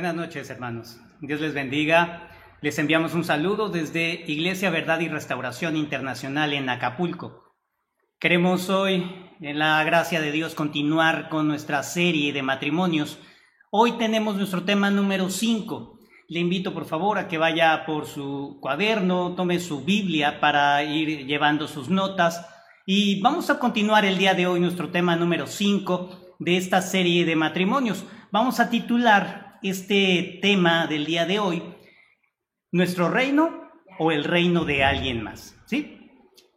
Buenas noches, hermanos. Dios les bendiga. Les enviamos un saludo desde Iglesia Verdad y Restauración Internacional en Acapulco. Queremos hoy, en la gracia de Dios, continuar con nuestra serie de matrimonios. Hoy tenemos nuestro tema número 5. Le invito por favor a que vaya por su cuaderno, tome su Biblia para ir llevando sus notas y vamos a continuar el día de hoy nuestro tema número 5 de esta serie de matrimonios. Vamos a titular este tema del día de hoy, nuestro reino o el reino de alguien más. ¿Sí?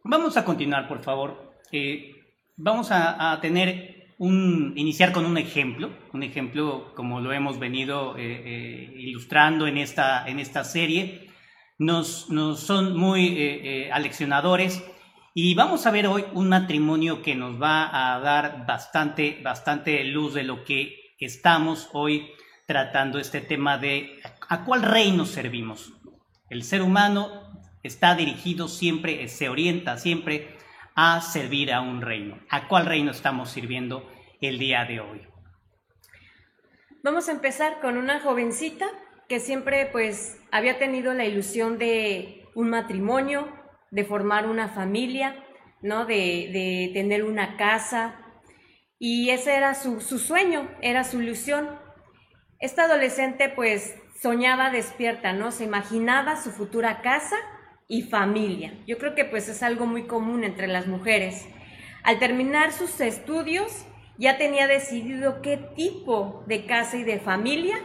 Vamos a continuar, por favor. Eh, vamos a, tener un, iniciar con un ejemplo, un ejemplo como lo hemos venido eh, eh, ilustrando en esta, en esta serie. Nos, nos son muy aleccionadores y vamos a ver hoy un matrimonio que nos va a dar bastante, bastante luz de lo que estamos hoy tratando este tema de a cuál reino servimos. El ser humano está dirigido siempre, se orienta siempre a servir a un reino. ¿A cuál reino estamos sirviendo el día de hoy? Vamos a empezar con una jovencita que siempre pues había tenido la ilusión de un matrimonio, de formar una familia, ¿no? De, de tener una casa. Y ese era su, su sueño, era su ilusión. Esta adolescente pues soñaba despierta, ¿no? Se imaginaba su futura casa y familia. Yo creo que pues es algo muy común entre las mujeres. Al terminar sus estudios ya tenía decidido qué tipo de casa y de familia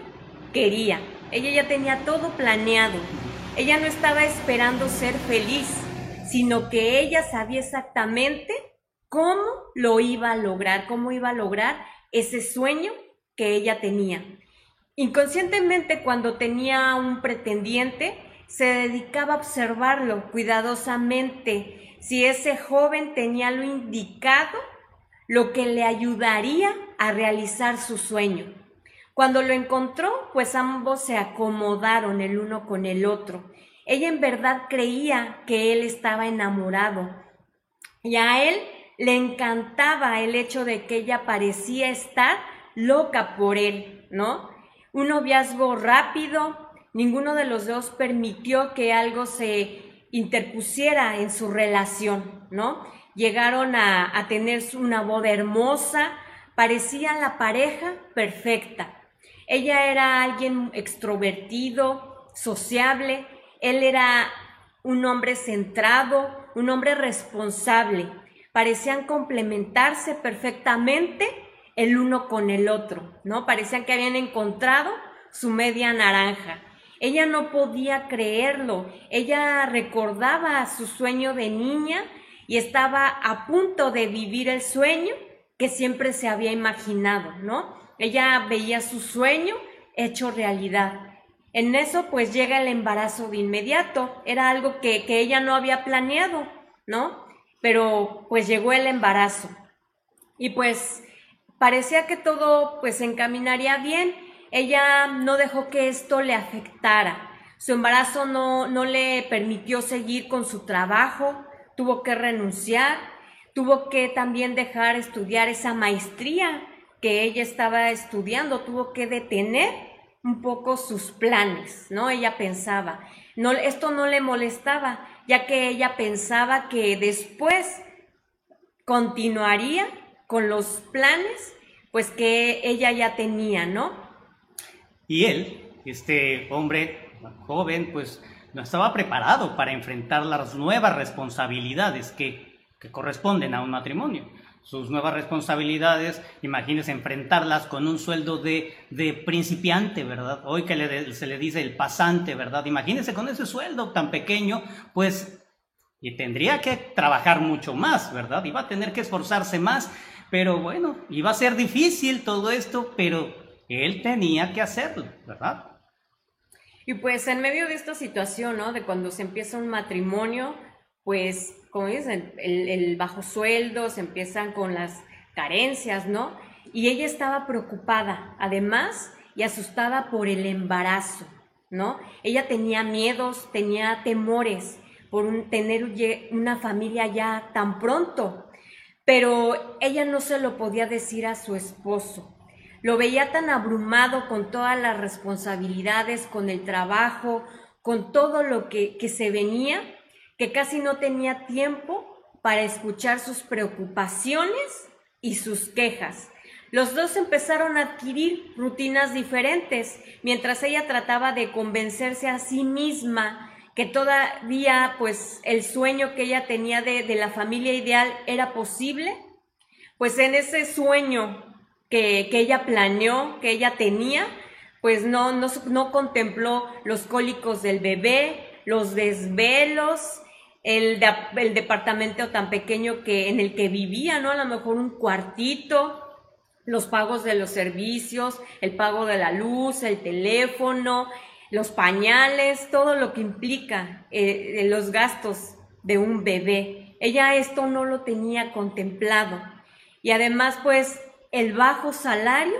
quería. Ella ya tenía todo planeado. Ella no estaba esperando ser feliz, sino que ella sabía exactamente cómo lo iba a lograr, cómo iba a lograr ese sueño que ella tenía. Inconscientemente cuando tenía un pretendiente, se dedicaba a observarlo cuidadosamente si ese joven tenía lo indicado, lo que le ayudaría a realizar su sueño. Cuando lo encontró, pues ambos se acomodaron el uno con el otro. Ella en verdad creía que él estaba enamorado y a él le encantaba el hecho de que ella parecía estar loca por él, ¿no? Un noviazgo rápido, ninguno de los dos permitió que algo se interpusiera en su relación, ¿no? Llegaron a, tener una boda hermosa, parecían la pareja perfecta. Ella era alguien extrovertido, sociable, él era un hombre centrado, un hombre responsable. Parecían complementarse perfectamente el uno con el otro, ¿no? Parecían que habían encontrado su media naranja. Ella no podía creerlo, ella recordaba su sueño de niña y estaba a punto de vivir el sueño que siempre se había imaginado, ¿no? Ella veía su sueño hecho realidad. En eso pues llega el embarazo de inmediato, era algo que, que ella no había planeado, ¿no? Pero pues llegó el embarazo. Y pues parecía que todo pues se encaminaría bien. Ella no dejó que esto le afectara. Su embarazo no, no le permitió seguir con su trabajo, tuvo que renunciar, tuvo que también dejar estudiar esa maestría que ella estaba estudiando, tuvo que detener un poco sus planes, ¿no? Ella pensaba, no, esto no le molestaba, ya que ella pensaba que después continuaría con los planes pues que ella ya tenía, ¿no? Y él, este hombre joven, pues no estaba preparado para enfrentar las nuevas responsabilidades que, que corresponden a un matrimonio. Sus nuevas responsabilidades, imagínese enfrentarlas con un sueldo de, de principiante, ¿verdad? Hoy que se le dice el pasante, ¿verdad? Imagínese con ese sueldo tan pequeño, pues y tendría que trabajar mucho más, ¿verdad? Va a tener que esforzarse más pero bueno, iba a ser difícil todo esto, pero él tenía que hacerlo, ¿verdad? Y pues en medio de esta situación, ¿no? De cuando se empieza un matrimonio, pues, como dicen, el, bajo sueldo, se empiezan con las carencias, ¿no? Y ella estaba preocupada, además, y asustada por el embarazo, ¿no? Ella tenía miedos, tenía temores por tener una familia ya tan pronto, pero ella no se lo podía decir a su esposo. Lo veía tan abrumado con todas las responsabilidades, con el trabajo, con todo lo que, que se venía, que casi no tenía tiempo para escuchar sus preocupaciones y sus quejas. Los dos empezaron a adquirir rutinas diferentes, mientras ella trataba de convencerse a sí misma que todavía pues el sueño que ella tenía de, de la familia ideal era posible, pues en ese sueño que, que ella planeó, que ella tenía, pues no, no, no contempló los cólicos del bebé, los desvelos, el, el, departamento tan pequeño que en el que vivía, ¿no? A lo mejor un cuartito, los pagos de los servicios, el pago de la luz, el teléfono, los pañales, todo lo que implica eh, los gastos de un bebé. Ella esto no lo tenía contemplado. Y además, pues, el bajo salario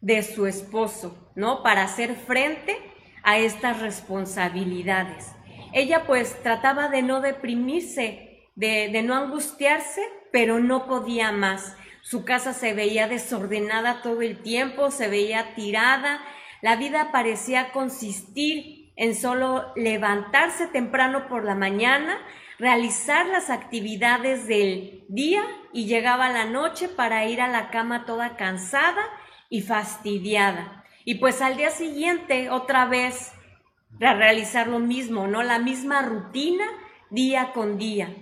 de su esposo, ¿no? Para hacer frente a estas responsabilidades. Ella pues trataba de no deprimirse, de, de no angustiarse, pero no podía más. Su casa se veía desordenada todo el tiempo, se veía tirada, la vida parecía consistir en solo levantarse temprano por la mañana, realizar las actividades del día y llegaba la noche para ir a la cama toda cansada y fastidiada. Y pues al día siguiente otra vez realizar lo mismo, ¿no? La misma rutina día con día.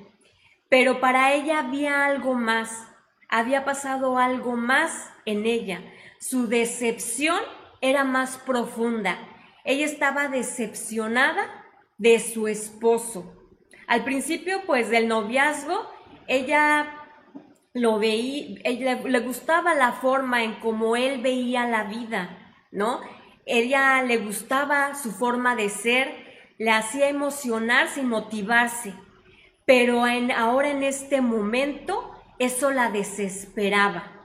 Pero para ella había algo más, había pasado algo más en ella. Su decepción era más profunda. Ella estaba decepcionada de su esposo. Al principio, pues, del noviazgo, ella lo veía, le gustaba la forma en cómo él veía la vida, ¿no? Ella le gustaba su forma de ser, le hacía emocionarse y motivarse, pero en, ahora en este momento eso la desesperaba.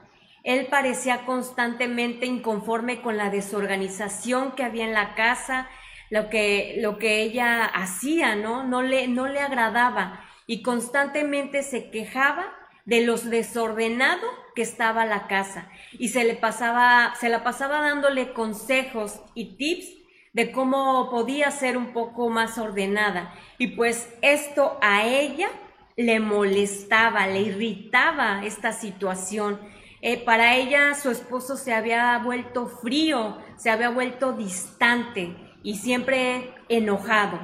Él parecía constantemente inconforme con la desorganización que había en la casa, lo que, lo que ella hacía, ¿no? No le, no le agradaba y constantemente se quejaba de los desordenado que estaba la casa y se le pasaba, se la pasaba dándole consejos y tips de cómo podía ser un poco más ordenada. Y pues esto a ella le molestaba, le irritaba esta situación eh, para ella su esposo se había vuelto frío, se había vuelto distante y siempre enojado.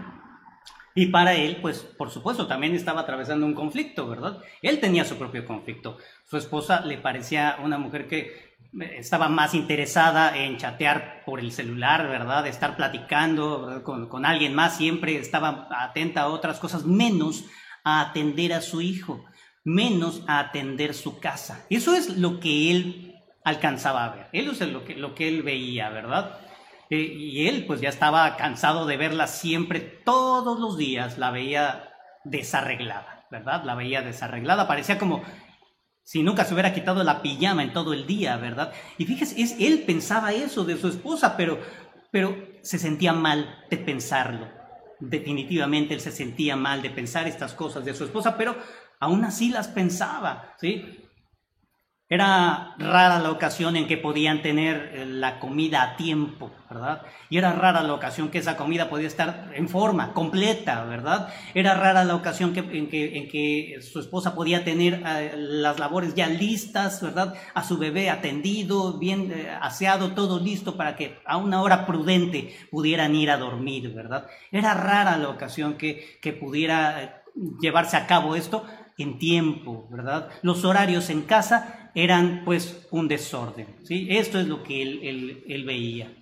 Y para él, pues por supuesto, también estaba atravesando un conflicto, ¿verdad? Él tenía su propio conflicto. Su esposa le parecía una mujer que eh, estaba más interesada en chatear por el celular, ¿verdad? Estar platicando con, con alguien más, siempre estaba atenta a otras cosas, menos a atender a su hijo menos a atender su casa. Eso es lo que él alcanzaba a ver. Eso es lo que, lo que él veía, ¿verdad? Eh, y él pues ya estaba cansado de verla siempre, todos los días la veía desarreglada, ¿verdad? La veía desarreglada, parecía como si nunca se hubiera quitado la pijama en todo el día, ¿verdad? Y fíjese, es, él pensaba eso de su esposa, pero, pero se sentía mal de pensarlo. Definitivamente él se sentía mal de pensar estas cosas de su esposa, pero aún así las pensaba, ¿sí? Era rara la ocasión en que podían tener eh, la comida a tiempo, ¿verdad? Y era rara la ocasión que esa comida podía estar en forma, completa, ¿verdad? Era rara la ocasión que, en, que, en, que, su esposa podía tener eh, las labores ya listas, ¿verdad? A su bebé atendido, bien eh, aseado, todo listo para que a una hora prudente pudieran ir a dormir, ¿verdad? Era rara la ocasión que, que pudiera llevarse a cabo esto, en tiempo, ¿verdad? Los horarios en casa eran pues un desorden, ¿sí? Esto es lo que él, él, veía.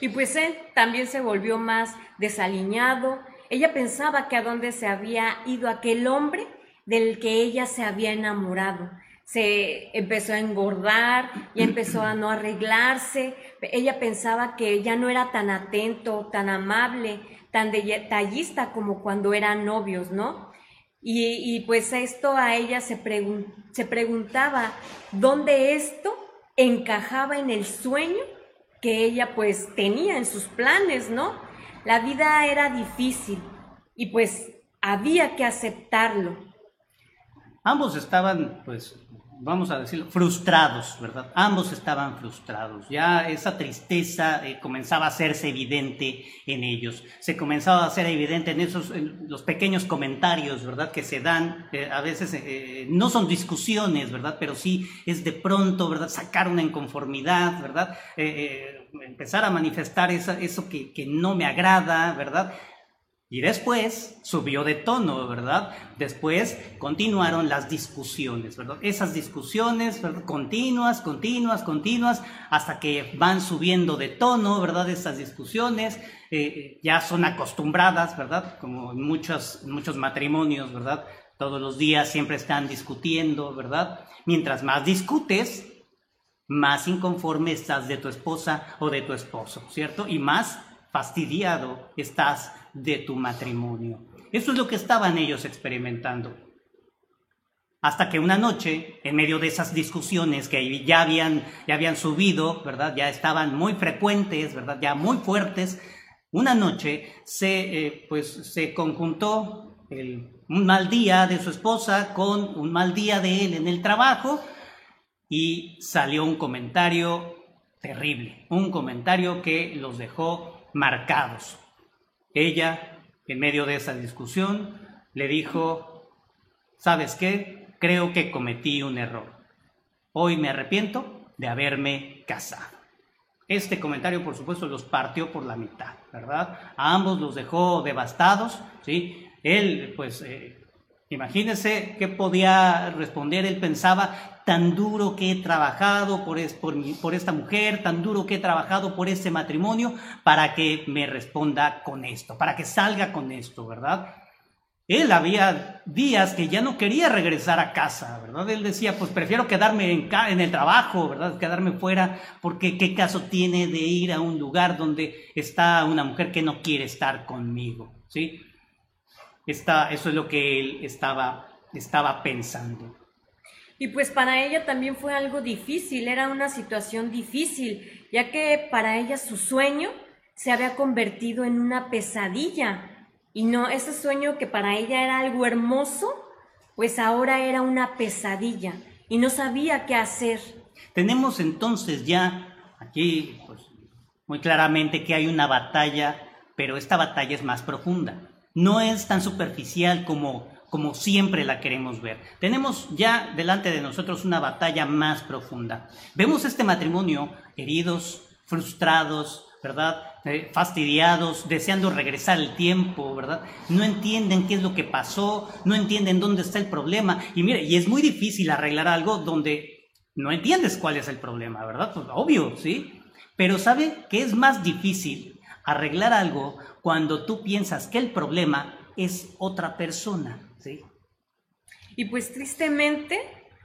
Y pues él también se volvió más desaliñado. Ella pensaba que a dónde se había ido aquel hombre del que ella se había enamorado. Se empezó a engordar y empezó a no arreglarse. Ella pensaba que ya no era tan atento, tan amable, tan detallista como cuando eran novios, ¿no? Y, pues esto a ella se, se preguntaba dónde esto encajaba en el sueño que ella pues tenía en sus planes, ¿no? La vida era difícil y pues había que aceptarlo. Ambos estaban pues vamos a decirlo, frustrados, ¿verdad? Ambos estaban frustrados. Ya esa tristeza eh, comenzaba a hacerse evidente en ellos. Se comenzaba a hacer evidente en esos los pequeños comentarios, ¿verdad? Que se dan, eh, a veces eh, no son discusiones, ¿verdad? Pero sí es de pronto, ¿verdad? Sacar una inconformidad, ¿verdad? empezar a manifestar eso que, que no me agrada, ¿verdad? Y después subió de tono, ¿verdad? Después continuaron las discusiones, ¿verdad? Esas discusiones continuas, continuas, continuas, hasta que van subiendo de tono, ¿verdad? Esas discusiones eh, ya son acostumbradas, ¿verdad? Como en muchos, muchos matrimonios, ¿verdad? Todos los días siempre están discutiendo, ¿verdad? Mientras más discutes, más inconforme estás de tu esposa o de tu esposo, ¿cierto? Y más fastidiado estás de tu matrimonio. Eso es lo que estaban ellos experimentando. Hasta que una noche, en medio de esas discusiones que ya habían, ya habían subido, ¿verdad? Ya estaban muy frecuentes, ¿verdad? Ya muy fuertes, una noche se, eh, pues, se conjuntó un mal día de su esposa con un mal día de él en el trabajo y salió un comentario terrible, un comentario que los dejó marcados. Ella, en medio de esa discusión, le dijo, ¿sabes qué? Creo que cometí un error. Hoy me arrepiento de haberme casado. Este comentario, por supuesto, los partió por la mitad, ¿verdad? A ambos los dejó devastados, ¿sí? Él, pues, eh, imagínense qué podía responder. Él pensaba, tan duro que he trabajado por, por, esta mujer, tan duro que he trabajado por este matrimonio, para que me responda con esto, para que salga con esto, ¿verdad? Él había días que ya no quería regresar a casa, ¿verdad? Él decía, pues prefiero quedarme en, el trabajo, ¿verdad? Quedarme fuera, porque qué caso tiene de ir a un lugar donde está una mujer que no quiere estar conmigo, ¿sí? Está, eso es lo que él estaba, estaba pensando. Y pues para ella también fue algo difícil, era una situación difícil, ya que para ella su sueño se había convertido en una pesadilla. Y no, ese sueño que para ella era algo hermoso, pues ahora era una pesadilla y no sabía qué hacer. Tenemos entonces ya aquí pues, muy claramente que hay una batalla, pero esta batalla es más profunda. No es tan superficial como como siempre la queremos ver. Tenemos ya delante de nosotros una batalla más profunda. Vemos este matrimonio heridos, frustrados, ¿verdad? Eh, fastidiados, deseando regresar el tiempo, ¿verdad? No entienden qué es lo que pasó, no entienden dónde está el problema. Y mire, y es muy difícil arreglar algo donde no entiendes cuál es el problema, ¿verdad? Pues obvio, ¿sí? Pero ¿sabe que es más difícil arreglar algo cuando tú piensas que el problema es otra persona? Y pues tristemente,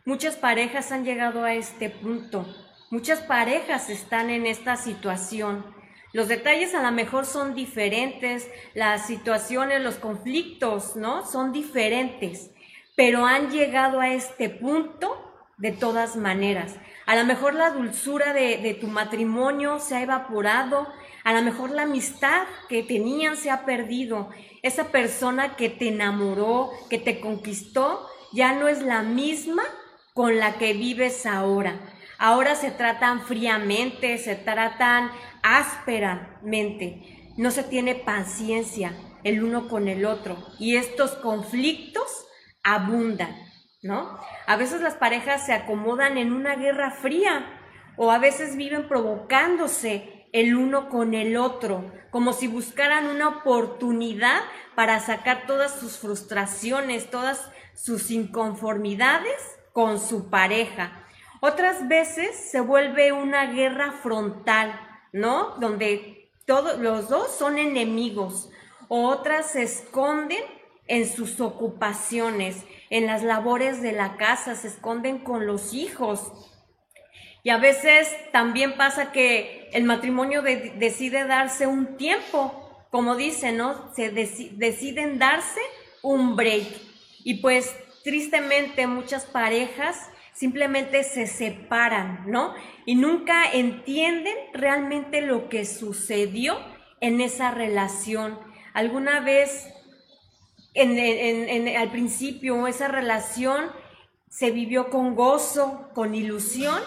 muchas parejas han llegado a este punto. Muchas parejas están en esta situación. Los detalles a lo mejor son diferentes, las situaciones, los conflictos, ¿no? Son diferentes, pero han llegado a este punto de todas maneras. A lo mejor la dulzura de, de, tu matrimonio se ha evaporado, a lo mejor la amistad que tenían se ha perdido esa persona que te enamoró, que te conquistó, ya no es la misma con la que vives ahora. Ahora se tratan fríamente, se tratan ásperamente, no se tiene paciencia el uno con el otro y estos conflictos abundan, ¿no? A veces las parejas se acomodan en una guerra fría o a veces viven provocándose el uno con el otro, como si buscaran una oportunidad para sacar todas sus frustraciones, todas sus inconformidades con su pareja. Otras veces se vuelve una guerra frontal, ¿no? Donde todos los dos son enemigos. otras se esconden en sus ocupaciones, en las labores de la casa, se esconden con los hijos, y a veces también pasa que el matrimonio decide darse un tiempo, como dicen, ¿no? Se deciden darse un break. Y pues tristemente muchas parejas simplemente se separan, ¿no? Y nunca entienden realmente lo que sucedió en esa relación. Alguna vez en, al principio esa relación se vivió con gozo, con ilusión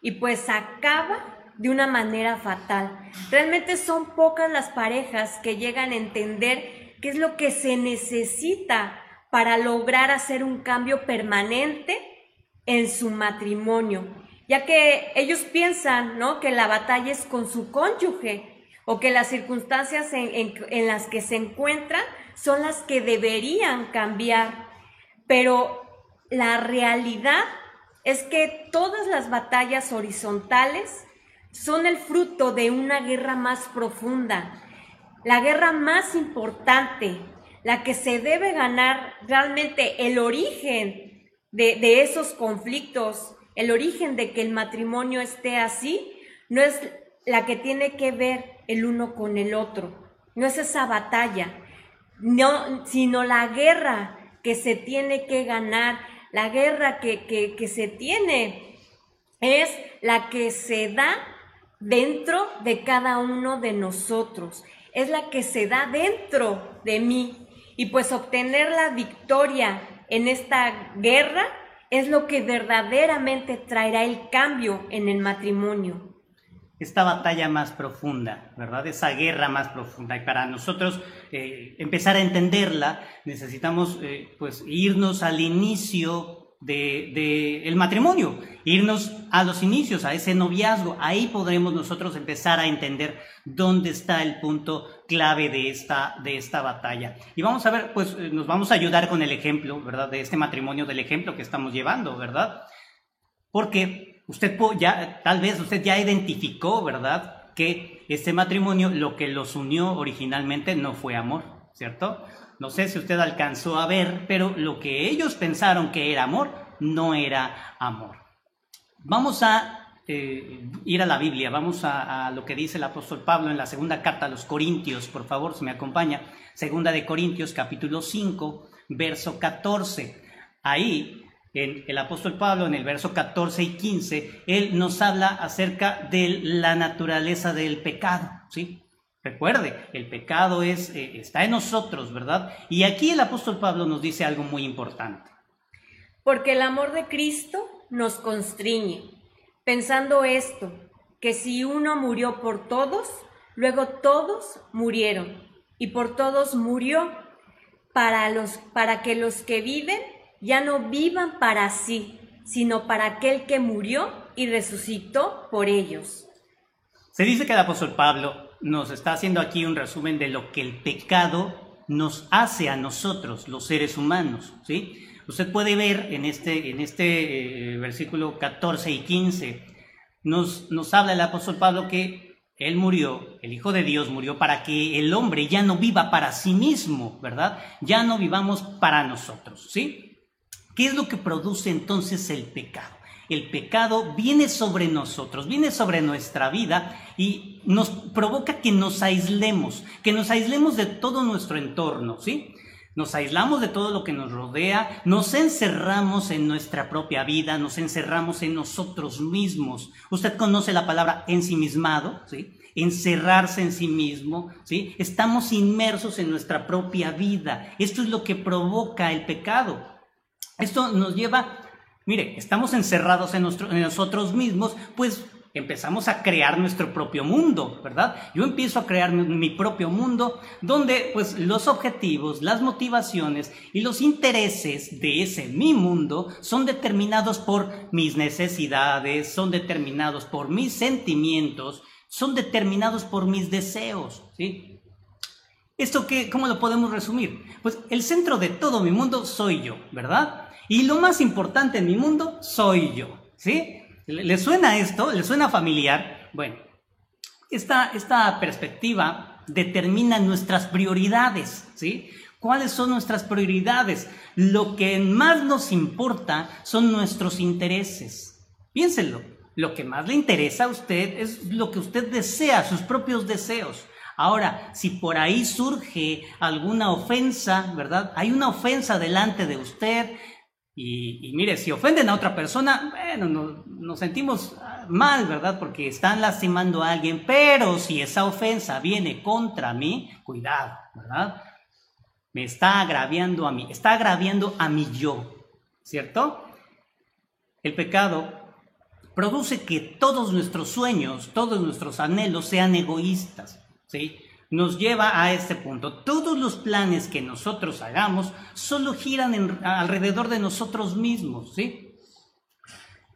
y pues acaba de una manera fatal. Realmente son pocas las parejas que llegan a entender qué es lo que se necesita para lograr hacer un cambio permanente en su matrimonio, ya que ellos piensan, ¿no? Que la batalla es con su cónyuge o que las circunstancias en, en las que se encuentran son las que deberían cambiar. Pero la realidad es que todas las batallas horizontales son el fruto de una guerra más profunda, la guerra más importante, la que se debe ganar realmente el origen de, esos conflictos, el origen de que el matrimonio esté así, no es la que tiene que ver el uno con el otro, no es esa batalla, no, sino la guerra que se tiene que ganar, la guerra que, que se tiene es la que se da dentro de cada uno de nosotros, es la que se da dentro de mí. Y pues obtener la victoria en esta guerra es lo que verdaderamente traerá el cambio en el matrimonio. Esta batalla más profunda, ¿verdad? Esa guerra más profunda. Y para nosotros eh, empezar a entenderla, necesitamos eh, pues irnos al inicio de, el matrimonio, irnos a los inicios, a ese noviazgo. Ahí podremos nosotros empezar a entender dónde está el punto clave de esta, de esta batalla. Y vamos a ver, pues eh, nos vamos a ayudar con el ejemplo, ¿verdad? De este matrimonio, del ejemplo que estamos llevando, ¿verdad? Porque usted ya, tal vez usted ya identificó, ¿verdad? Que este matrimonio, lo que los unió originalmente no fue amor, ¿cierto? No sé si usted alcanzó a ver, pero lo que ellos pensaron que era amor, no era amor. Vamos a eh, ir a la Biblia, vamos a, lo que dice el apóstol Pablo en la segunda carta a los Corintios, por favor, si me acompaña. Segunda de Corintios, capítulo 5, verso 14. Ahí, en el apóstol Pablo, en el verso 14 y 15, él nos habla acerca de la naturaleza del pecado, ¿sí? Recuerde, el pecado es, eh, está en nosotros, ¿verdad? Y aquí el apóstol Pablo nos dice algo muy importante. Porque el amor de Cristo nos constriñe, pensando esto, que si uno murió por todos, luego todos murieron, y por todos murió, para, los, para que los que viven ya no vivan para sí, sino para aquel que murió y resucitó por ellos. Se dice que el apóstol Pablo nos está haciendo aquí un resumen de lo que el pecado nos hace a nosotros, los seres humanos, ¿sí? Usted puede ver en este, en este eh, versículo 14 y 15, nos, nos habla el apóstol Pablo que él murió, el Hijo de Dios murió para que el hombre ya no viva para sí mismo, ¿verdad? Ya no vivamos para nosotros, ¿sí? ¿Qué es lo que produce entonces el pecado? el pecado viene sobre nosotros, viene sobre nuestra vida y nos provoca que nos aislemos, que nos aislemos de todo nuestro entorno, ¿sí? Nos aislamos de todo lo que nos rodea, nos encerramos en nuestra propia vida, nos encerramos en nosotros mismos. Usted conoce la palabra ensimismado, ¿sí? Encerrarse en sí mismo, ¿sí? Estamos inmersos en nuestra propia vida. Esto es lo que provoca el pecado. Esto nos lleva Mire, estamos encerrados en, nosotros mismos, pues empezamos a crear nuestro propio mundo, ¿verdad? Yo empiezo a crear mi, propio mundo donde pues los objetivos, las motivaciones y los intereses de ese mi mundo son determinados por mis necesidades, son determinados por mis sentimientos, son determinados por mis deseos, ¿sí? ¿Esto qué, cómo lo podemos resumir? Pues el centro de todo mi mundo soy yo, ¿verdad? Y lo más importante en mi mundo soy yo. ¿Sí? ¿Le suena esto? ¿Le suena familiar? Bueno, esta, esta perspectiva determina nuestras prioridades. ¿Sí? ¿Cuáles son nuestras prioridades? Lo que más nos importa son nuestros intereses. Piénsenlo. Lo que más le interesa a usted es lo que usted desea, sus propios deseos. Ahora, si por ahí surge alguna ofensa, ¿verdad? Hay una ofensa delante de usted, y, mire, si ofenden a otra persona, bueno, nos, sentimos mal, ¿verdad? Porque están lastimando a alguien, pero si esa ofensa viene contra mí, cuidado, ¿verdad? Me está agraviando a mí, está agraviando a mi yo, ¿cierto? el pecado produce que todos nuestros sueños, todos nuestros anhelos sean egoístas, ¿sí? Nos lleva a este punto. Todos los planes que nosotros hagamos solo giran alrededor de nosotros mismos, ¿sí?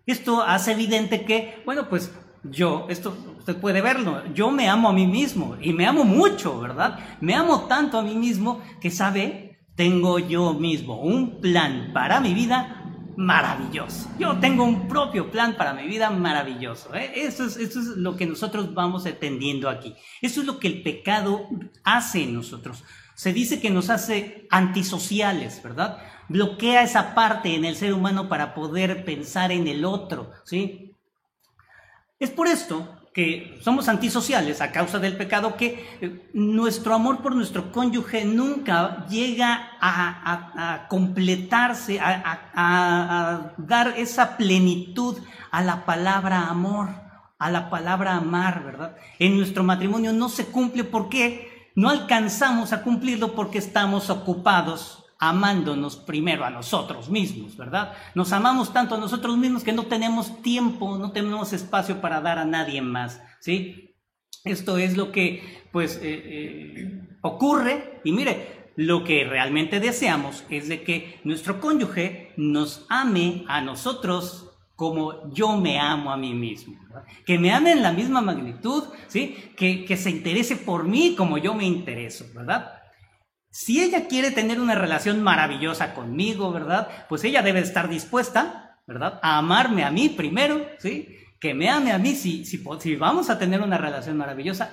Esto hace evidente que, bueno, pues yo, esto usted puede verlo, yo me amo a mí mismo y me amo mucho, ¿verdad? Me amo tanto a mí mismo que sabe, tengo yo mismo un plan para mi vida maravilloso. Yo tengo un propio plan para mi vida maravilloso. ¿eh? Eso, es, eso es lo que nosotros vamos entendiendo aquí. Eso es lo que el pecado hace en nosotros. Se dice que nos hace antisociales, ¿verdad? Bloquea esa parte en el ser humano para poder pensar en el otro, ¿sí? Es por esto que somos antisociales a causa del pecado, que eh, nuestro amor por nuestro cónyuge nunca llega a, completarse, a, dar esa plenitud a la palabra amor, a la palabra amar, ¿verdad? En nuestro matrimonio no se cumple porque no alcanzamos a cumplirlo porque estamos ocupados amándonos primero a nosotros mismos, ¿verdad? Nos amamos tanto a nosotros mismos que no tenemos tiempo, no tenemos espacio para dar a nadie más, ¿sí? Esto es lo que, pues, eh, eh, ocurre y mire, lo que realmente deseamos es de que nuestro cónyuge nos ame a nosotros como yo me amo a mí mismo, que me ame en la misma magnitud, ¿sí? Que, que se interese por mí como yo me intereso, ¿verdad? Si ella quiere tener una relación maravillosa conmigo, ¿verdad? Pues ella debe estar dispuesta, ¿verdad? A amarme a mí primero, ¿sí? Que me ame a mí si, si, si vamos a tener una relación maravillosa.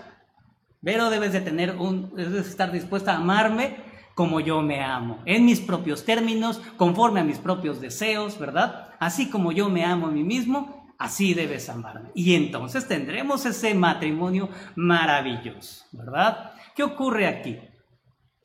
Pero debes de tener un, debes estar dispuesta a amarme como yo me amo, en mis propios términos, conforme a mis propios deseos, ¿verdad? Así como yo me amo a mí mismo, así debes amarme. Y entonces tendremos ese matrimonio maravilloso, ¿verdad? ¿Qué ocurre aquí?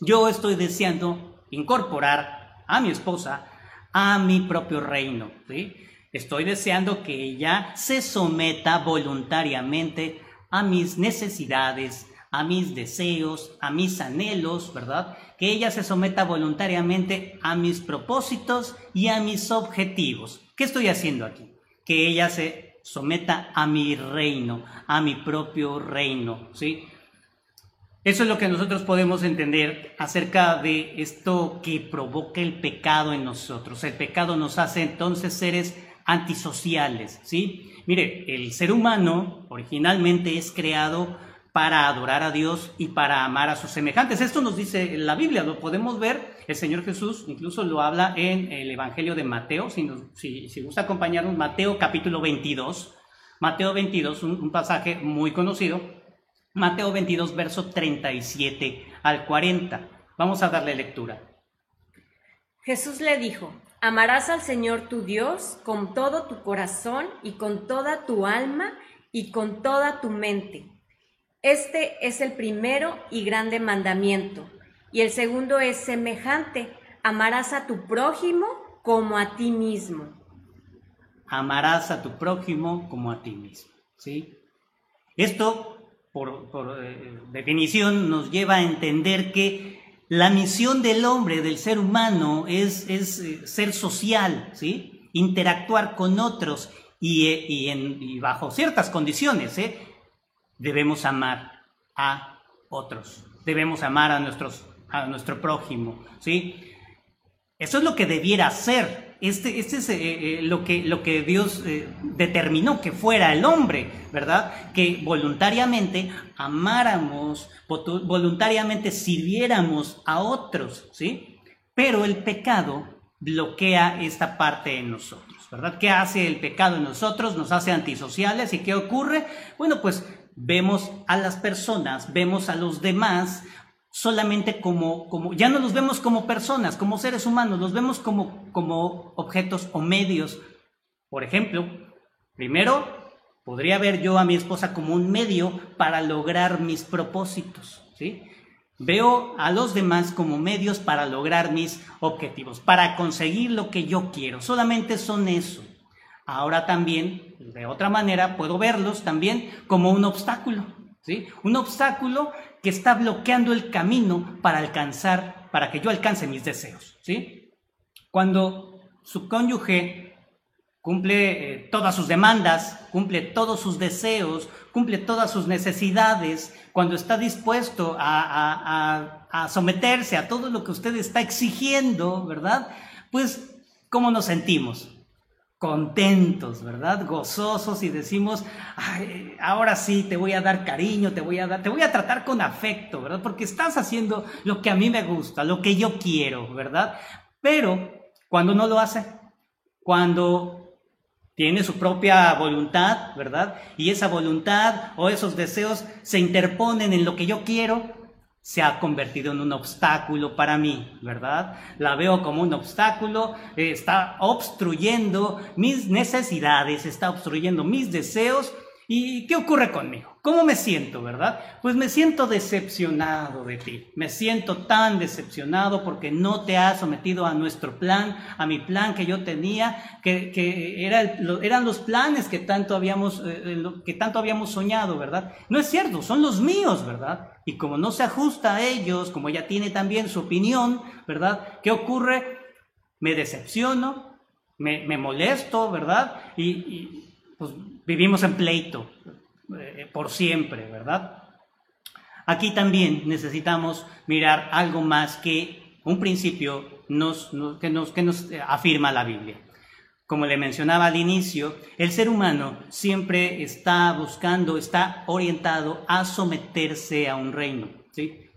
Yo estoy deseando incorporar a mi esposa a mi propio reino. ¿sí? Estoy deseando que ella se someta voluntariamente a mis necesidades, a mis deseos, a mis anhelos, ¿verdad? Que ella se someta voluntariamente a mis propósitos y a mis objetivos. ¿Qué estoy haciendo aquí? Que ella se someta a mi reino, a mi propio reino, ¿sí? Eso es lo que nosotros podemos entender acerca de esto que provoca el pecado en nosotros. El pecado nos hace entonces seres antisociales, ¿sí? Mire, el ser humano originalmente es creado para adorar a Dios y para amar a sus semejantes. Esto nos dice la Biblia, lo podemos ver, el Señor Jesús incluso lo habla en el Evangelio de Mateo, si, si, gusta acompañarnos, Mateo capítulo 22, Mateo 22, un pasaje muy conocido, Mateo 22, verso 37 al 40. Vamos a darle lectura. Jesús le dijo, amarás al Señor tu Dios con todo tu corazón y con toda tu alma y con toda tu mente. Este es el primero y grande mandamiento. Y el segundo es semejante, amarás a tu prójimo como a ti mismo. Amarás a tu prójimo como a ti mismo. ¿sí? Esto por, eh, definición, nos lleva a entender que la misión del hombre, del ser humano, es, eh, ser social, ¿sí? interactuar con otros y, eh, bajo ciertas condiciones debemos amar a otros, debemos amar a, a nuestro prójimo. ¿sí? Eso es lo que debiera ser este, este es eh, eh, lo, que, lo que Dios eh, determinó que fuera el hombre, ¿verdad? Que voluntariamente amáramos, voluntariamente sirviéramos a otros, ¿sí? Pero el pecado bloquea esta parte en nosotros, ¿verdad? ¿Qué hace el pecado en nosotros? Nos hace antisociales y ¿qué ocurre? Bueno, pues vemos a las personas, vemos a los demás solamente como, como, ya no los vemos como personas, como seres humanos, los vemos como, como objetos o medios. Por ejemplo, primero, podría ver yo a mi esposa como un medio para lograr mis propósitos, ¿sí? Veo a los demás como medios para lograr mis objetivos, para conseguir lo que yo quiero. Solamente son eso. Ahora también, de otra manera, puedo verlos también como un obstáculo. ¿Sí? Un obstáculo que está bloqueando el camino para alcanzar, para que yo alcance mis deseos, ¿sí? Cuando su cónyuge cumple eh, todas sus demandas, cumple todos sus deseos, cumple todas sus necesidades, cuando está dispuesto a, a, someterse a todo lo que usted está exigiendo, ¿verdad? Pues, ¿cómo nos sentimos? Contentos, ¿verdad? Gozosos y decimos, ahora sí, te voy a dar cariño, te voy a dar, te voy a tratar con afecto, ¿verdad? Porque estás haciendo lo que a mí me gusta, lo que yo quiero, ¿verdad? Pero cuando no lo hace, cuando tiene su propia voluntad, ¿verdad? Y esa voluntad o esos deseos se interponen en lo que yo quiero, se ha convertido en un obstáculo para mí, ¿verdad? La veo como un obstáculo, está obstruyendo mis necesidades, está obstruyendo mis deseos ¿Y qué ocurre conmigo? ¿Cómo me siento, verdad? Pues me siento decepcionado de ti. Me siento tan decepcionado porque no te has sometido a nuestro plan, a mi plan que yo tenía, que, era eran los planes que tanto, habíamos, eh, que tanto habíamos soñado, ¿verdad? No es cierto, son los míos, ¿verdad? Y como no se ajusta a ellos, como ella tiene también su opinión, ¿verdad? ¿Qué ocurre? Me decepciono, me, molesto, ¿verdad? y pues vivimos en pleito eh, por siempre, ¿verdad? Aquí también necesitamos mirar algo más que un principio que, nos, que nos afirma la Biblia. Como le mencionaba al inicio, el ser humano siempre está buscando, está orientado a someterse a un reino. ¿sí?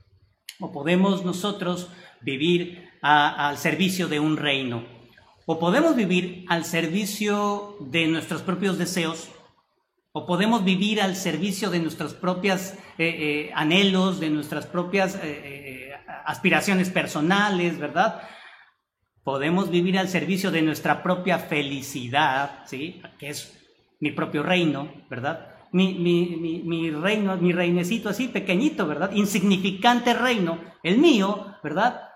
O podemos nosotros vivir al servicio de un reino. O podemos vivir al servicio de nuestros propios deseos o podemos vivir al servicio de nuestros propios eh, eh, anhelos, de nuestras propias eh, aspiraciones personales, ¿verdad? Podemos vivir al servicio de nuestra propia felicidad, ¿sí? Que es mi propio reino, ¿verdad? Mi, mi, reino, mi reinecito así pequeñito, ¿verdad? Insignificante reino, el mío, ¿verdad?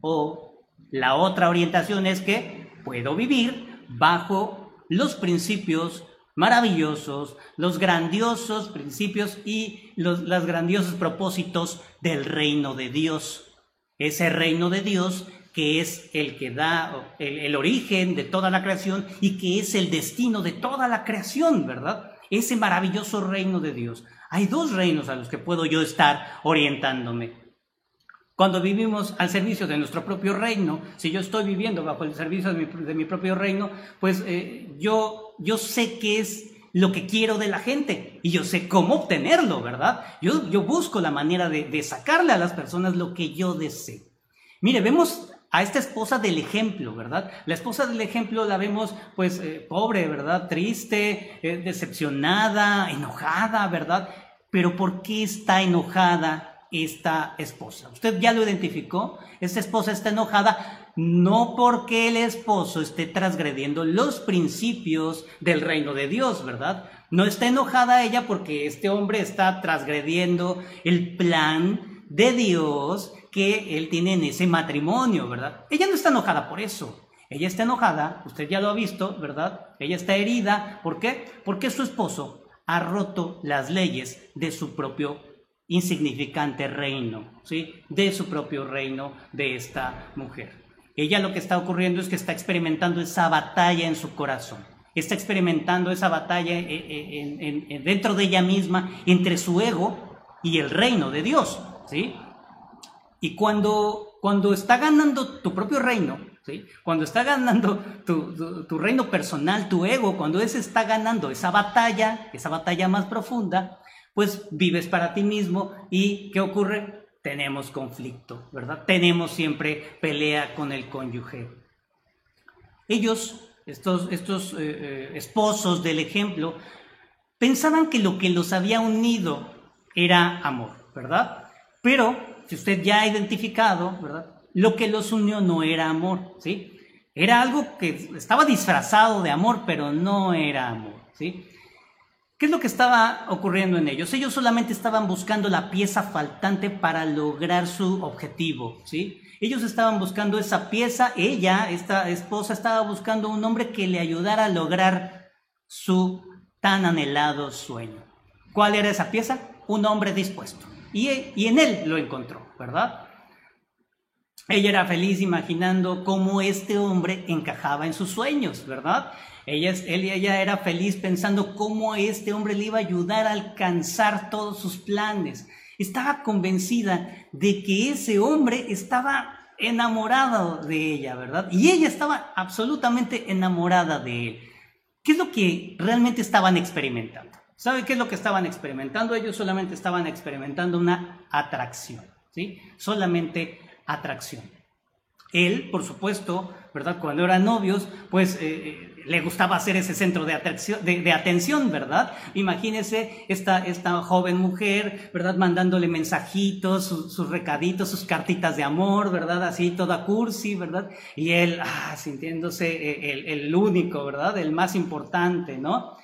O la otra orientación es que puedo vivir bajo los principios maravillosos, los grandiosos principios y los, grandiosos propósitos del reino de Dios. Ese reino de Dios que es el que da el, el, origen de toda la creación y que es el destino de toda la creación, ¿verdad? Ese maravilloso reino de Dios. Hay dos reinos a los que puedo yo estar orientándome. Cuando vivimos al servicio de nuestro propio reino, si yo estoy viviendo bajo el servicio de mi, propio reino, pues eh, yo, yo sé qué es lo que quiero de la gente y yo sé cómo obtenerlo, ¿verdad? Yo, yo busco la manera de, sacarle a las personas lo que yo deseo. Mire, vemos a esta esposa del ejemplo, ¿verdad? La esposa del ejemplo la vemos pues eh, pobre, ¿verdad? Triste, eh, decepcionada, enojada, ¿verdad? Pero ¿por qué está enojada? Esta esposa. Usted ya lo identificó, esta esposa está enojada no porque el esposo esté transgrediendo los principios del reino de Dios, ¿verdad? No está enojada ella porque este hombre está transgrediendo el plan de Dios que él tiene en ese matrimonio, ¿verdad? Ella no está enojada por eso. Ella está enojada, usted ya lo ha visto, ¿verdad? Ella está herida. ¿Por qué? Porque su esposo ha roto las leyes de su propio insignificante reino, ¿sí? De su propio reino de esta mujer. Ella lo que está ocurriendo es que está experimentando esa batalla en su corazón. Está experimentando esa batalla eh, eh, dentro de ella misma entre su ego y el reino de Dios, ¿sí? Y cuando, cuando está ganando tu propio reino, ¿sí? Cuando está ganando tu, tu reino personal, tu ego, cuando ese está ganando esa batalla, esa batalla más profunda, pues vives para ti mismo y ¿qué ocurre? Tenemos conflicto, ¿verdad? Tenemos siempre pelea con el cónyuge. Ellos, estos, estos eh, eh, esposos del ejemplo, pensaban que lo que los había unido era amor, ¿verdad? Pero, si usted ya ha identificado, ¿verdad? Lo que los unió no era amor, ¿sí? Era algo que estaba disfrazado de amor, pero no era amor, ¿sí? ¿Qué es lo que estaba ocurriendo en ellos? Ellos solamente estaban buscando la pieza faltante para lograr su objetivo, ¿sí? Ellos estaban buscando esa pieza, ella, esta esposa, estaba buscando un hombre que le ayudara a lograr su tan anhelado sueño. ¿Cuál era esa pieza? Un hombre dispuesto. Y, y en él lo encontró, ¿verdad? Ella era feliz imaginando cómo este hombre encajaba en sus sueños, ¿verdad? Ella, ella era feliz pensando cómo este hombre le iba a ayudar a alcanzar todos sus planes. Estaba convencida de que ese hombre estaba enamorado de ella, ¿verdad? Y ella estaba absolutamente enamorada de él. ¿Qué es lo que realmente estaban experimentando? ¿Sabe qué es lo que estaban experimentando? Ellos solamente estaban experimentando una atracción, ¿sí? Solamente atracción. Él, por supuesto, ¿verdad? Cuando eran novios, pues eh, eh, le gustaba ser ese centro de, atracción, de, atención, ¿verdad? Imagínese esta, esta joven mujer, ¿verdad? Mandándole mensajitos, sus recaditos, sus cartitas de amor, ¿verdad? Así toda cursi, ¿verdad? Y él, ah, sintiéndose eh, el, el único, ¿verdad? El más importante, ¿no?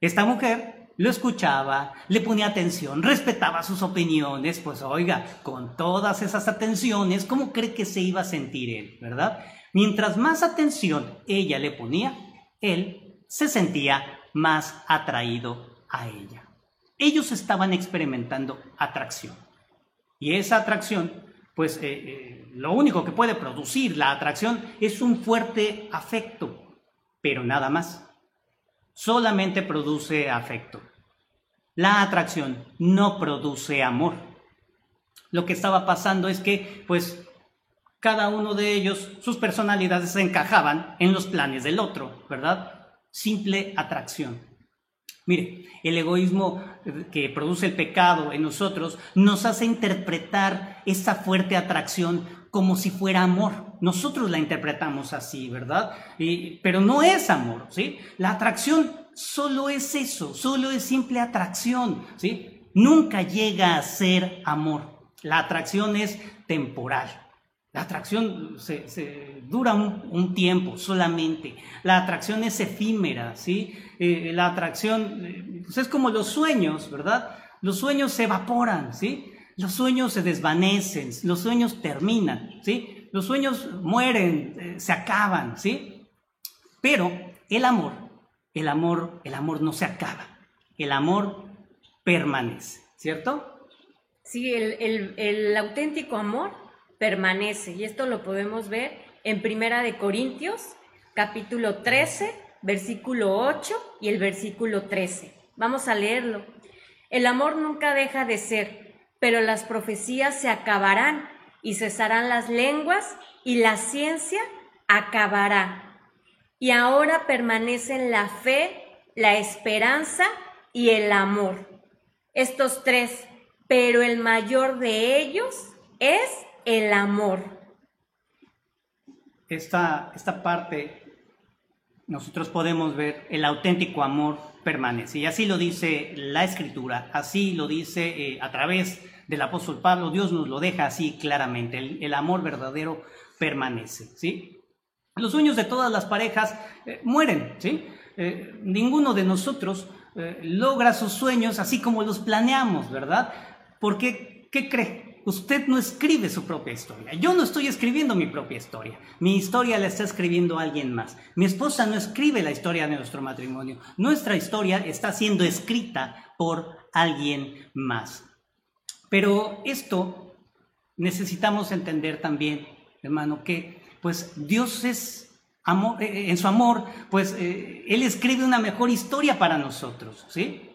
Esta mujer lo escuchaba, le ponía atención, respetaba sus opiniones, pues oiga, con todas esas atenciones, ¿cómo cree que se iba a sentir él, verdad? Mientras más atención ella le ponía, él se sentía más atraído a ella. Ellos estaban experimentando atracción. Y esa atracción, pues eh, eh, lo único que puede producir la atracción es un fuerte afecto, pero nada más solamente produce afecto. La atracción no produce amor. Lo que estaba pasando es que, pues, cada uno de ellos, sus personalidades se encajaban en los planes del otro, ¿verdad? Simple atracción. Mire, el egoísmo que produce el pecado en nosotros nos hace interpretar esa fuerte atracción como si fuera amor. Nosotros la interpretamos así, ¿verdad? pero no es amor, ¿sí? La atracción solo es eso, solo es simple atracción, ¿sí? Nunca llega a ser amor. La atracción es temporal. La atracción se, dura un, tiempo solamente. La atracción es efímera, ¿sí? Eh, la atracción eh, pues es como los sueños, ¿verdad? Los sueños se evaporan, ¿sí? Los sueños se desvanecen, los sueños terminan, ¿sí? Los sueños mueren, eh, se acaban, ¿sí? Pero el amor, el amor, el amor no se acaba. El amor permanece, ¿cierto? Sí, el, el auténtico amor permanece y esto lo podemos ver en Primera de Corintios, capítulo 13, versículo 8 y el versículo 13. Vamos a leerlo. El amor nunca deja de ser pero las profecías se acabarán y cesarán las lenguas y la ciencia acabará. Y ahora permanecen la fe, la esperanza y el amor. Estos tres, pero el mayor de ellos es el amor. Esta, esta parte nosotros podemos ver el auténtico amor permanece. Y así lo dice la escritura, así lo dice eh, a través del apóstol Pablo, Dios nos lo deja así claramente, el, amor verdadero permanece, ¿sí? Los sueños de todas las parejas eh, mueren, ¿sí? Eh, ninguno de nosotros eh, logra sus sueños así como los planeamos, ¿verdad? Porque, ¿qué cree? Usted no escribe su propia historia. Yo no estoy escribiendo mi propia historia. Mi historia la está escribiendo alguien más. Mi esposa no escribe la historia de nuestro matrimonio. Nuestra historia está siendo escrita por alguien más. Pero esto necesitamos entender también, hermano, que pues Dios es amor, eh, eh, en su amor, pues eh, Él escribe una mejor historia para nosotros, ¿sí?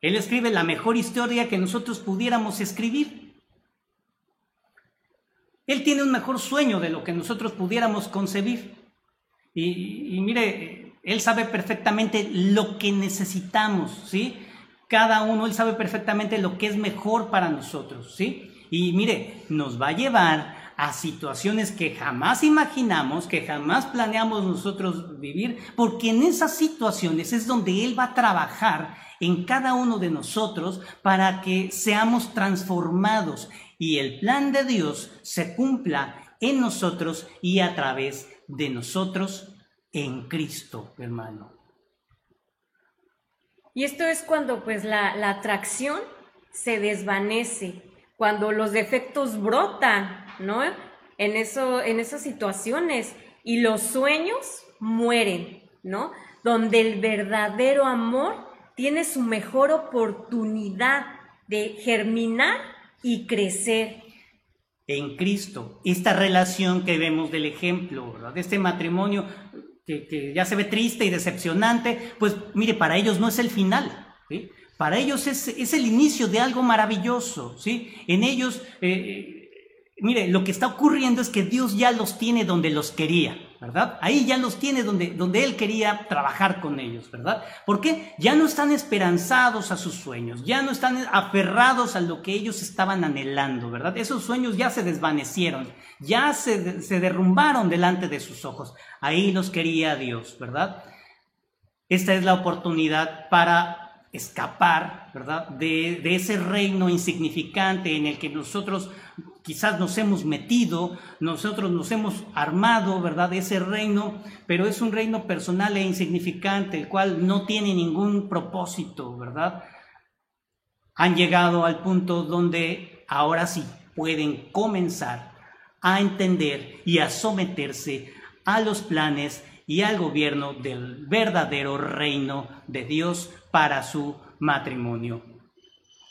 Él escribe la mejor historia que nosotros pudiéramos escribir. Él tiene un mejor sueño de lo que nosotros pudiéramos concebir. Y, y mire, Él sabe perfectamente lo que necesitamos, ¿sí? Cada uno, Él sabe perfectamente lo que es mejor para nosotros, ¿sí? Y mire, nos va a llevar a situaciones que jamás imaginamos, que jamás planeamos nosotros vivir, porque en esas situaciones es donde Él va a trabajar en cada uno de nosotros para que seamos transformados y el plan de Dios se cumpla en nosotros y a través de nosotros en Cristo, hermano. Y esto es cuando pues la, atracción se desvanece, cuando los defectos brotan, ¿no? En, en esas situaciones y los sueños mueren, ¿no? Donde el verdadero amor tiene su mejor oportunidad de germinar y crecer. en Cristo. Esta relación que vemos del ejemplo, ¿verdad? De este matrimonio que, ya se ve triste y decepcionante, pues mire, para ellos no es el final. Para ellos es, es el inicio de algo maravilloso, ¿sí? En ellos, eh, eh, mire, lo que está ocurriendo es que Dios ya los tiene donde los quería. Ahí ya los tiene donde, donde Él quería trabajar con ellos, ¿verdad? Porque ya no están esperanzados a sus sueños, ya no están aferrados a lo que ellos estaban anhelando, ¿verdad? Esos sueños ya se desvanecieron, ya se, derrumbaron delante de sus ojos. Ahí los quería Dios, ¿verdad? Esta es la oportunidad para escapar, ¿verdad? De, ese reino insignificante en el que nosotros quizás nos hemos metido, nosotros nos hemos armado, ¿verdad? Ese reino, pero es un reino personal e insignificante, el cual no tiene ningún propósito, ¿verdad? Han llegado al punto donde ahora sí pueden comenzar a entender y a someterse a los planes y al gobierno del verdadero reino de Dios para su matrimonio.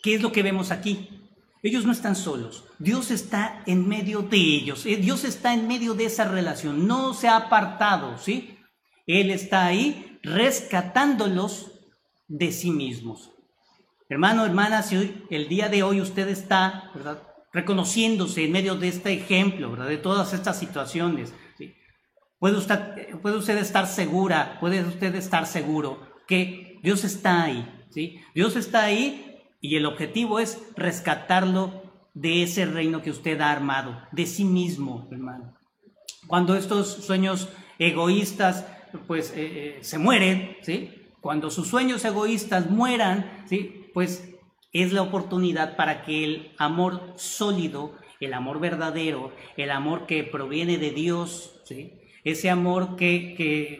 ¿Qué es lo que vemos aquí? Ellos no están solos, Dios está en medio de ellos, eh, Dios está en medio de esa relación, no se ha apartado, ¿sí? Él está ahí rescatándolos de sí mismos. Hermano, hermana, si el día de hoy usted está, ¿verdad? Reconociéndose en medio de este ejemplo, ¿verdad? De todas estas situaciones, Puede usted, puede usted estar segura, puede usted estar seguro que Dios está ahí, ¿sí? Dios está ahí y el objetivo es rescatarlo de ese reino que usted ha armado, de sí mismo, hermano. Cuando estos sueños egoístas, pues, eh, eh, se mueren, ¿sí? Cuando sus sueños egoístas mueran, ¿sí? Pues es la oportunidad para que el amor sólido, el amor verdadero, el amor que proviene de Dios, ¿sí? ese amor que,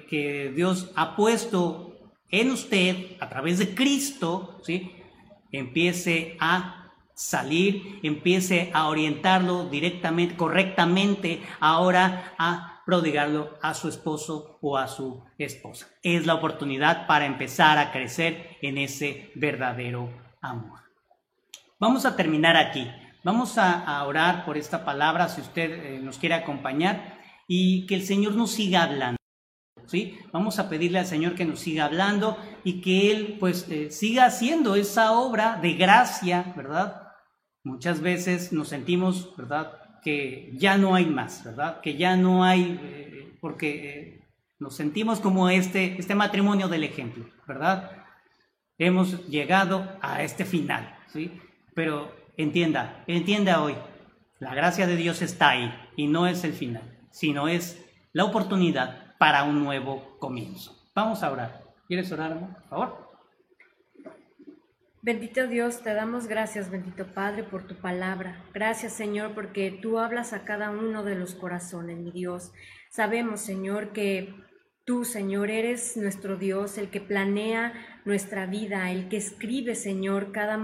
que, Dios ha puesto en usted a través de Cristo, ¿sí? Empiece a salir, empiece a orientarlo directamente, correctamente, ahora a prodigarlo a su esposo o a su esposa. Es la oportunidad para empezar a crecer en ese verdadero amor. Vamos a terminar aquí. Vamos a, orar por esta palabra, si usted eh, nos quiere acompañar y que el Señor nos siga hablando. ¿Sí? Vamos a pedirle al Señor que nos siga hablando y que Él pues eh, siga haciendo esa obra de gracia, ¿verdad? Muchas veces nos sentimos, ¿verdad? Que ya no hay más, ¿verdad? Que ya no hay, eh, porque eh, nos sentimos como este, este matrimonio del ejemplo, ¿verdad? Hemos llegado a este final, ¿sí? Pero entienda, entienda hoy, la gracia de Dios está ahí y no es el final sino es la oportunidad para un nuevo comienzo. Vamos a orar. ¿Quieres orar, por favor? Bendito Dios, te damos gracias, bendito Padre, por tu palabra. Gracias, Señor, porque tú hablas a cada uno de los corazones, mi Dios. Sabemos, Señor, que tú, Señor, eres nuestro Dios, el que planea nuestra vida, el que escribe, Señor, cada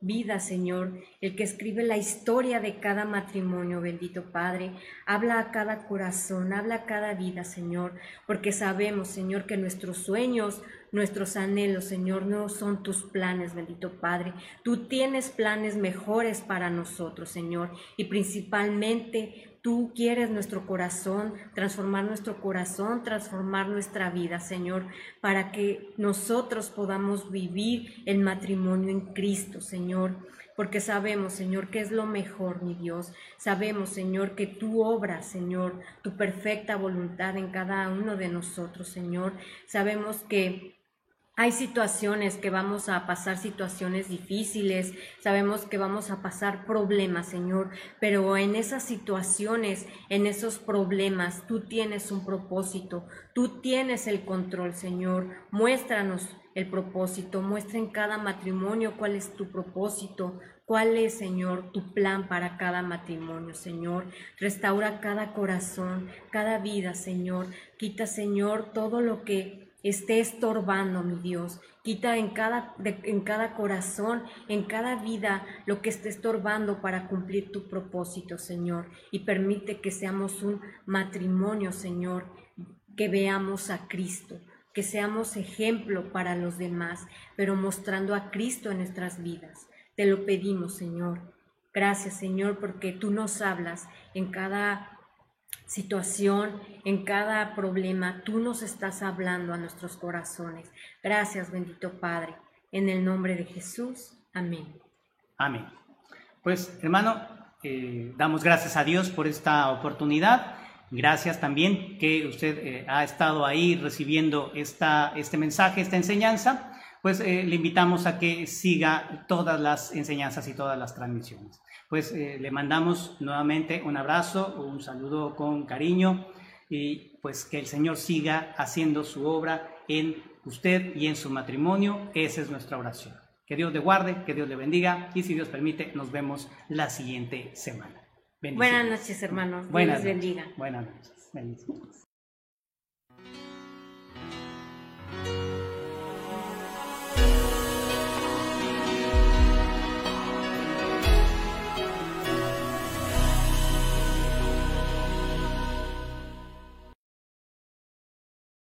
vida, Señor, el que escribe la historia de cada matrimonio, bendito Padre. Habla a cada corazón, habla a cada vida, Señor, porque sabemos, Señor, que nuestros sueños, nuestros anhelos, Señor, no son tus planes, bendito Padre. Tú tienes planes mejores para nosotros, Señor, y principalmente Tú quieres nuestro corazón, transformar nuestro corazón, transformar nuestra vida, Señor, para que nosotros podamos vivir el matrimonio en Cristo, Señor. Porque sabemos, Señor, que es lo mejor, mi Dios. Sabemos, Señor, que tú obras, Señor, tu perfecta voluntad en cada uno de nosotros, Señor. Sabemos que hay situaciones que vamos a pasar situaciones difíciles, sabemos que vamos a pasar problemas, Señor, pero en esas situaciones, en esos problemas, tú tienes un propósito, tú tienes el control, Señor. Muéstranos el propósito, muestra en cada matrimonio cuál es tu propósito, cuál es, Señor, tu plan para cada matrimonio, Señor. Restaura cada corazón, cada vida, Señor. Quita, Señor, todo lo que esté estorbando, mi Dios. Quita en cada, en cada corazón, en cada vida, lo que esté estorbando para cumplir tu propósito, Señor. Y permite que seamos un matrimonio, Señor, que veamos a Cristo, que seamos ejemplo para los demás, pero mostrando a Cristo en nuestras vidas. Te lo pedimos, Señor. Gracias, Señor, porque tú nos hablas en cada situación, en cada problema. Tú nos estás hablando a nuestros corazones. Gracias, bendito Padre. En el nombre de Jesús. Amén. Amén. Pues, hermano, eh, damos gracias a Dios por esta oportunidad. Gracias también que usted eh, ha estado ahí recibiendo esta, este mensaje, esta enseñanza. Pues eh, le invitamos a que siga todas las enseñanzas y todas las transmisiones. Pues le mandamos nuevamente un abrazo, un saludo con cariño y pues que el Señor siga haciendo su obra en usted y en su matrimonio. Esa es nuestra oración. Que Dios le guarde, que Dios le bendiga y si Dios permite, nos vemos la siguiente semana. Buenas noches, hermanos. Dios Buenas bendiga. Buenas noches. Bendiciones.